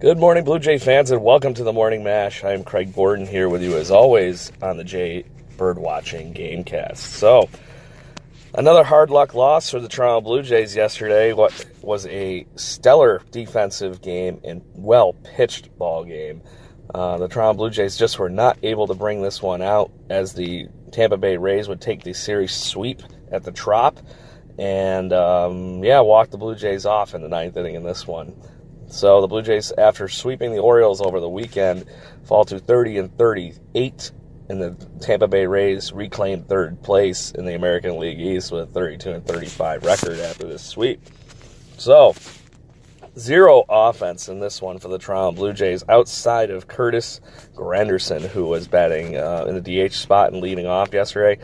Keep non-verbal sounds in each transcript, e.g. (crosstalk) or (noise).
Good morning, Blue Jay fans, and welcome to the Morning Mash. I am Craig Gordon here with you as always on the Jay Bird Watching Gamecast. So, another hard luck loss for the Toronto Blue Jays yesterday. What was a stellar defensive game and well pitched ball game. Uh, the Toronto Blue Jays just were not able to bring this one out as the Tampa Bay Rays would take the series sweep at the Trop and um, yeah, walk the Blue Jays off in the ninth inning in this one. So the Blue Jays, after sweeping the Orioles over the weekend, fall to 30 and 38, and the Tampa Bay Rays reclaim third place in the American League East with a 32 and 35 record after this sweep. So zero offense in this one for the Toronto Blue Jays outside of Curtis Granderson, who was batting uh, in the DH spot and leading off yesterday.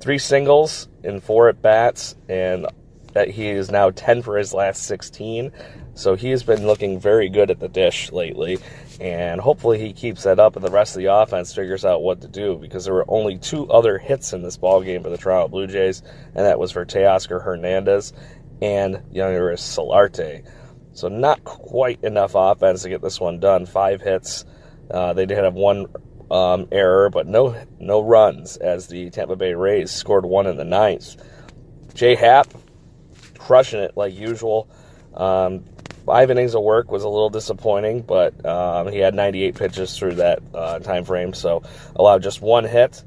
Three singles in four at bats, and that he is now 10 for his last 16. So he has been looking very good at the dish lately, and hopefully he keeps that up and the rest of the offense figures out what to do because there were only two other hits in this ball game for the Toronto Blue Jays, and that was for Teoscar Hernandez and Yangervis Solarte. So not quite enough offense to get this one done. Five hits. Uh, they did have one um, error, but no no runs as the Tampa Bay Rays scored one in the ninth. Jay Happ crushing it like usual. Um, five innings of work was a little disappointing, but um, he had 98 pitches through that uh, time frame, so allowed just one hit,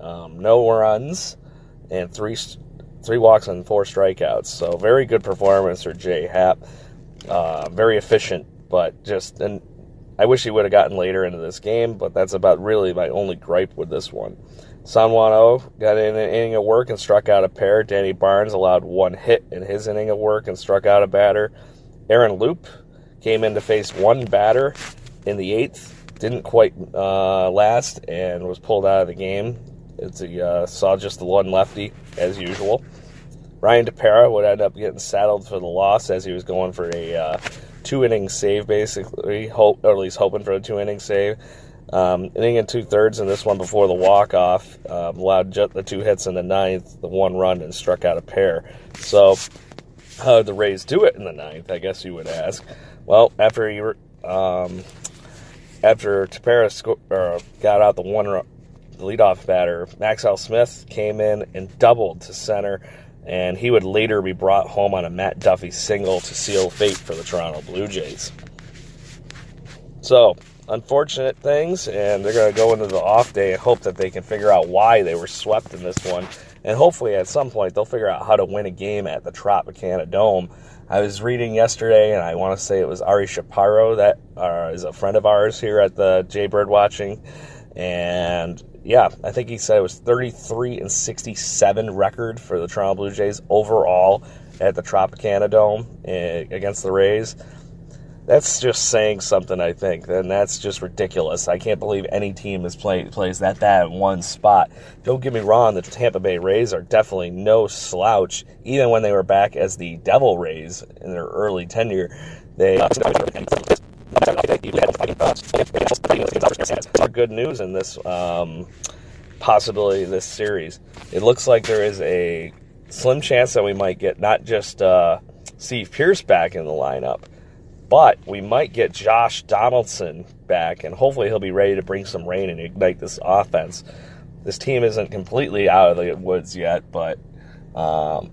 um, no runs, and three three walks and four strikeouts. So very good performance for Jay Happ. Uh, very efficient, but just and I wish he would have gotten later into this game, but that's about really my only gripe with this one. San Juan O got in an inning of work and struck out a pair. Danny Barnes allowed one hit in his inning of work and struck out a batter. Aaron Loup came in to face one batter in the eighth. Didn't quite uh, last and was pulled out of the game. It's a, uh, saw just the one lefty as usual. Ryan Tepera would end up getting saddled for the loss as he was going for a uh, two inning save, basically, hope or at least hoping for a two inning save. Um, inning and two thirds in this one before the walk off um, allowed just the two hits in the ninth, the one run, and struck out a pair. So, how did the Rays do it in the ninth? I guess you would ask. Well, after he um, after Tepera sco- got out the one the leadoff batter, Mallex Smith came in and doubled to center, and he would later be brought home on a Matt Duffy single to seal fate for the Toronto Blue Jays. So, unfortunate things, and they're going to go into the off day and hope that they can figure out why they were swept in this one. And hopefully, at some point, they'll figure out how to win a game at the Tropicana Dome. I was reading yesterday, and I want to say it was Ari Shapiro that uh, is a friend of ours here at the Jay Bird Watching. And yeah, I think he said it was 33 and 67 record for the Toronto Blue Jays overall at the Tropicana Dome eh, against the Rays. That's just saying something, I think, and that's just ridiculous. I can't believe any team has played plays that in one spot. Don't get me wrong; the Tampa Bay Rays are definitely no slouch. Even when they were back as the Devil Rays in their early tenure, they. Uh, are good news in this um, possibility this series. It looks like there is a slim chance that we might get not just uh, Steve Pearce back in the lineup, but we might get Josh Donaldson back, and hopefully he'll be ready to bring some rain and ignite this offense. This team isn't completely out of the woods yet, but um,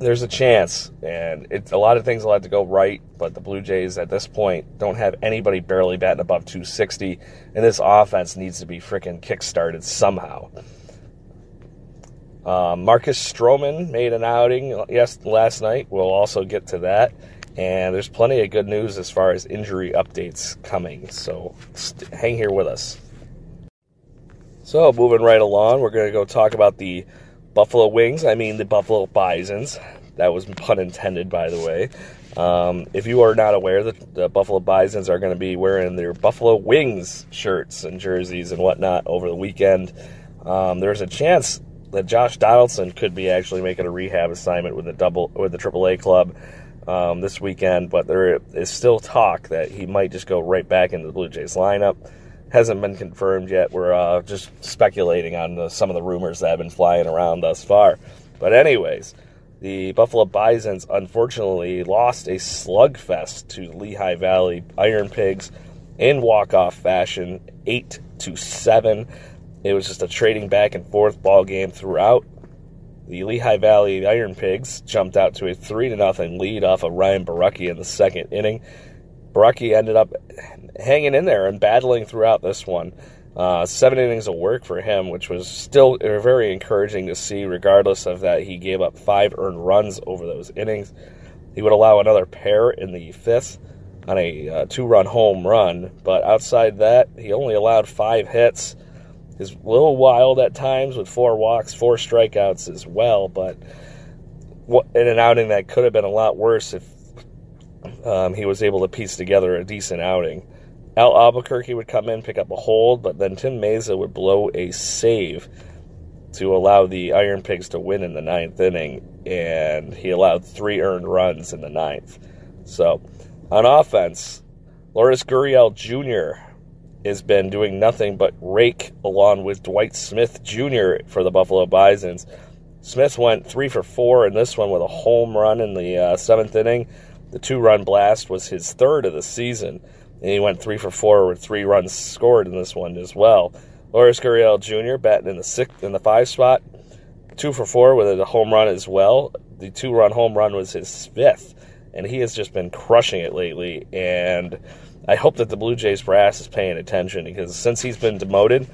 there's a chance, and it's a lot of things will have to go right. But the Blue Jays at this point don't have anybody barely batting above 260, and this offense needs to be freaking kickstarted somehow. Uh, Marcus Stroman made an outing yes last night. We'll also get to that, and there's plenty of good news as far as injury updates coming. So st- hang here with us. So moving right along, we're going to go talk about the Buffalo Wings. I mean the Buffalo Bisons. That was pun intended, by the way. Um, if you are not aware, the, the Buffalo Bisons are going to be wearing their Buffalo Wings shirts and jerseys and whatnot over the weekend. Um, there's a chance that Josh Donaldson could be actually making a rehab assignment with the double with the AAA club um, this weekend, but there is still talk that he might just go right back into the Blue Jays lineup. Hasn't been confirmed yet. We're uh, just speculating on the, some of the rumors that have been flying around thus far. But anyways, the Buffalo Bisons unfortunately lost a slugfest to Lehigh Valley Iron Pigs in walk-off fashion, eight to seven. It was just a trading back and forth ball game throughout. The Lehigh Valley Iron Pigs jumped out to a three to nothing lead off of Ryan Borucki in the second inning. Borucki ended up hanging in there and battling throughout this one. Uh, seven innings of work for him, which was still very encouraging to see, regardless of that he gave up five earned runs over those innings. He would allow another pair in the fifth on a uh, two run home run, but outside that, he only allowed five hits. He's a little wild at times with four walks, four strikeouts as well, but in an outing that could have been a lot worse if um, he was able to piece together a decent outing. Al Alburquerque would come in, pick up a hold, but then Tim Mayza would blow a save to allow the Iron Pigs to win in the ninth inning, and he allowed three earned runs in the ninth. So, on offense, Lourdes Gurriel Jr. has been doing nothing but rake along with Dwight Smith Jr. for the Buffalo Bisons. Smith went three for four in this one with a home run in the uh, seventh inning. The two run blast was his third of the season, and he went three for four with three runs scored in this one as well. Lourdes Gurriel Jr. batting in the sixth in the five spot, two for four with a home run as well. The two run home run was his fifth, and he has just been crushing it lately. And I hope that the Blue Jays brass is paying attention because since he's been demoted,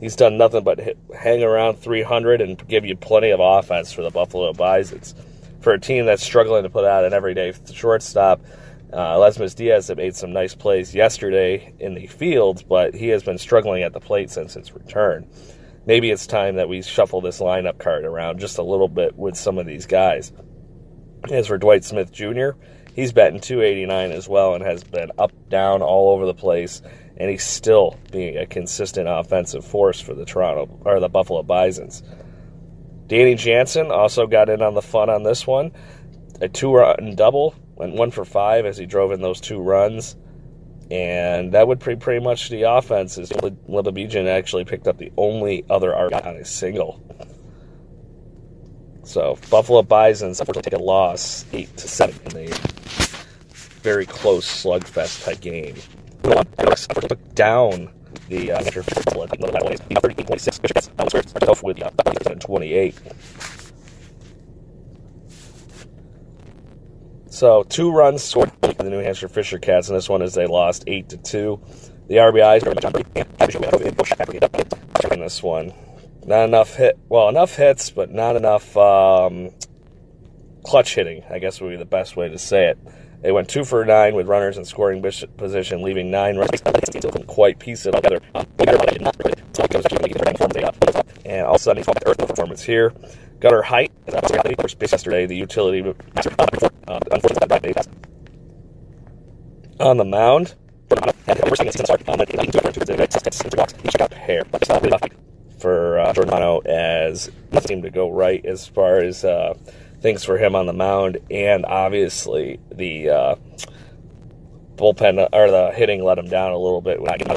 he's done nothing but hit, hang around 300 and give you plenty of offense for the Buffalo Bisons for a team that's struggling to put out an everyday shortstop. Uh, Aledmys Diaz had made some nice plays yesterday in the field, but he has been struggling at the plate since his return. Maybe it's time that we shuffle this lineup card around just a little bit with some of these guys. As for Dwight Smith Jr., he's batting 289 as well and has been up, down, all over the place, and he's still being a consistent offensive force for the Toronto or the Buffalo Bisons. Danny Jansen also got in on the fun on this one. A two run double, went one for five as he drove in those two runs. And that would be pretty much the offense. Is Lebebijan actually picked up the only other RBI on a single. So Buffalo Bisons unfortunately take a loss, eight to seven, in a very close slugfest type game. Down the uh, Fisher Fisher like another battle is 38.6 Fisher gets that was where with uh, 28. So two runs scored for the New Hampshire Fisher Cats, and this one is they lost eight to two. The RBIs in this one. Not enough hit, well, enough hits, but not enough um, clutch hitting. I guess would be the best way to say it. They went two for nine with runners in scoring position, leaving nine runs. Couldn't quite piece it together. And all of a sudden, he's earth performance here. Gutter Height, course, yesterday, the utility unfortunately on the mound. For uh, Giordano, as seemed to go right as far as uh, things for him on the mound, and obviously the uh, bullpen or the hitting let him down a little bit. Not getting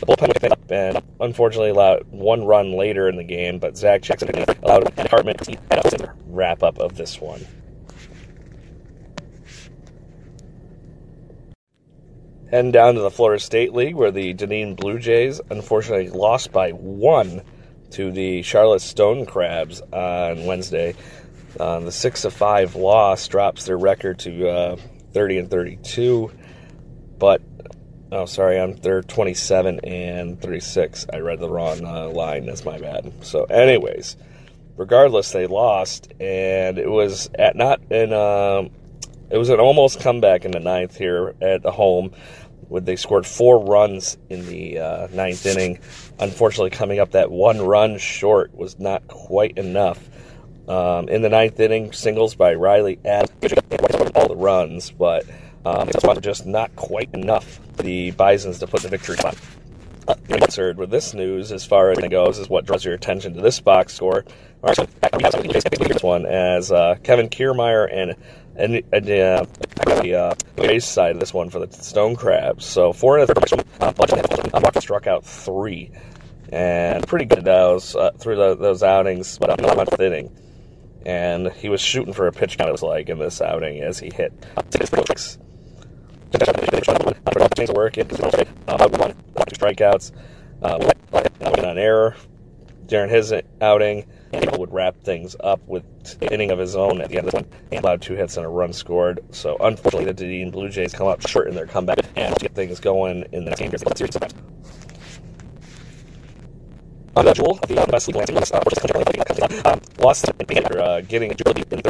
The bullpen picked up and unfortunately allowed one run later in the game, but Zach Jackson allowed Hartman to wrap up of this one. Heading down to the Florida State League, where the Dunedin Blue Jays unfortunately lost by one to the Charlotte Stone Crabs on Wednesday. Uh, the six to five loss drops their record to uh, 30 and 32, but oh, sorry, I'm they're 27 and 36. I read the wrong uh, line. That's my bad. So, anyways, regardless, they lost, and it was at not in. Um, it was an almost comeback in the ninth here at the home. Where they scored four runs in the uh, ninth inning. Unfortunately, coming up that one run short was not quite enough. Um, in the ninth inning, singles by Riley Adams all the runs, but um, just not quite enough for the Bisons to put the victory on. Uh, with this news, as far as it goes, is what draws your attention to this box score. This one as uh, Kevin Kiermaier and and, and uh, the uh, base side of this one for the Stone Crabs. So four and a third. Uh, Buck struck out three, and pretty good those uh, through the, those outings, but not much inning. And he was shooting for a pitch count. It was like in this outing as he hit six. Things work. Uh, two strikeouts. Uh, on error during his outing. He would wrap things up with an inning of his own at the end of the one and allowed two hits and a run scored. So unfortunately, the Dunedin Blue Jays come up short in their comeback and get things going in the next game. On the Jewel, the best league Lansing um, lost after uh, getting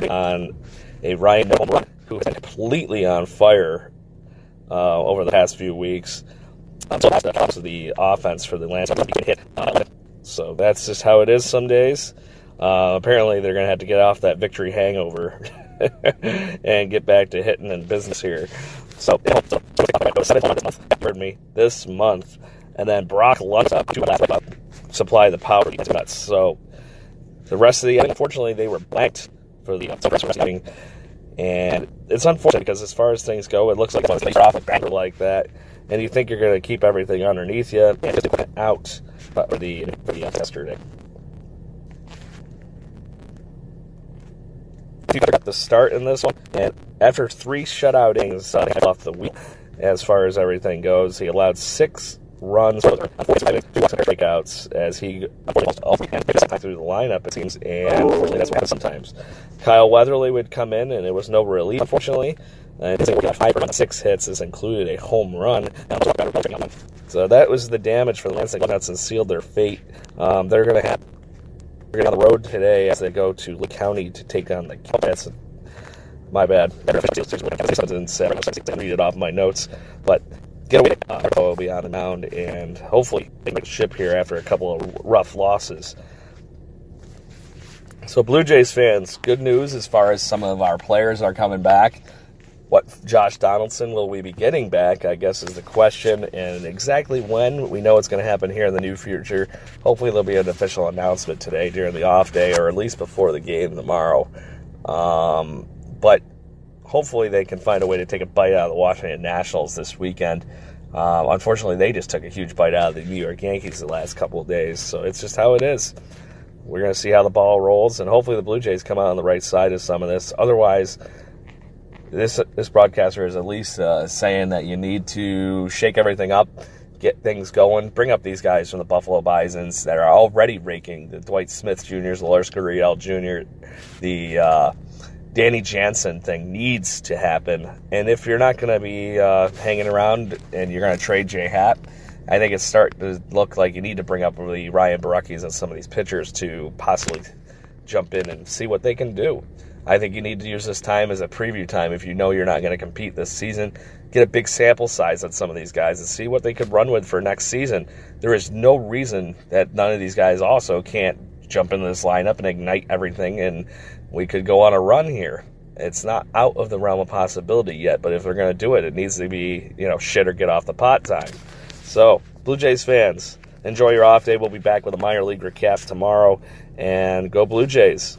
on a Ryan Nome run who has been completely on fire uh, over the past few weeks. Um, so that's the, the offense for the Lansing hit. Uh, so that's just how it is some days. Uh, apparently, they're going to have to get off that victory hangover (laughs) and get back to hitting in business here. So, heard me this month, and then Brock Lund up to supply the power nuts. So, the rest of the unfortunately, they were blanked for the meeting, and it's unfortunate because as far as things go, it looks like it's off a like that, and you think you're going to keep everything underneath you, and just out for the for the yesterday. He got the start in this one, and after three shutout innings uh, off the week, as far as everything goes, he allowed six runs, two strikeouts as he all through the lineup, it seems, and unfortunately that's what happens sometimes. Kyle Weatherly would come in, and it was no relief, unfortunately. And he got five runs, six hits, has included a home run. So that was the damage for the Lansing Nuts and sealed their fate. Um, they're going to have they're on the road today as they go to Lee County to take on the Cats. My bad. I read it off my notes, but get away. Uh, will be on the mound, and hopefully make a ship here after a couple of rough losses. So, Blue Jays fans, good news as far as some of our players are coming back. What Josh Donaldson will we be getting back? I guess is the question, and exactly when we know it's going to happen here in the near future. Hopefully, there'll be an official announcement today during the off day, or at least before the game tomorrow. Um, but hopefully, they can find a way to take a bite out of the Washington Nationals this weekend. Uh, unfortunately, they just took a huge bite out of the New York Yankees the last couple of days, so it's just how it is. We're going to see how the ball rolls, and hopefully, the Blue Jays come out on the right side of some of this. Otherwise, this this broadcaster is at least uh, saying that you need to shake everything up, get things going, bring up these guys from the Buffalo Bisons that are already raking the Dwight Smith the Lourdes Gurriel Jr., the uh, Danny Jansen thing needs to happen. And if you're not going to be uh, hanging around and you're going to trade J Hat, I think it's starting to look like you need to bring up the Ryan Borucki's and some of these pitchers to possibly jump in and see what they can do. I think you need to use this time as a preview time if you know you're not going to compete this season. Get a big sample size on some of these guys and see what they could run with for next season. There is no reason that none of these guys also can't jump into this lineup and ignite everything, and we could go on a run here. It's not out of the realm of possibility yet, but if they're going to do it, it needs to be, you know, shit or get off the pot time. So, Blue Jays fans, enjoy your off day. We'll be back with a minor league recap tomorrow, and go Blue Jays.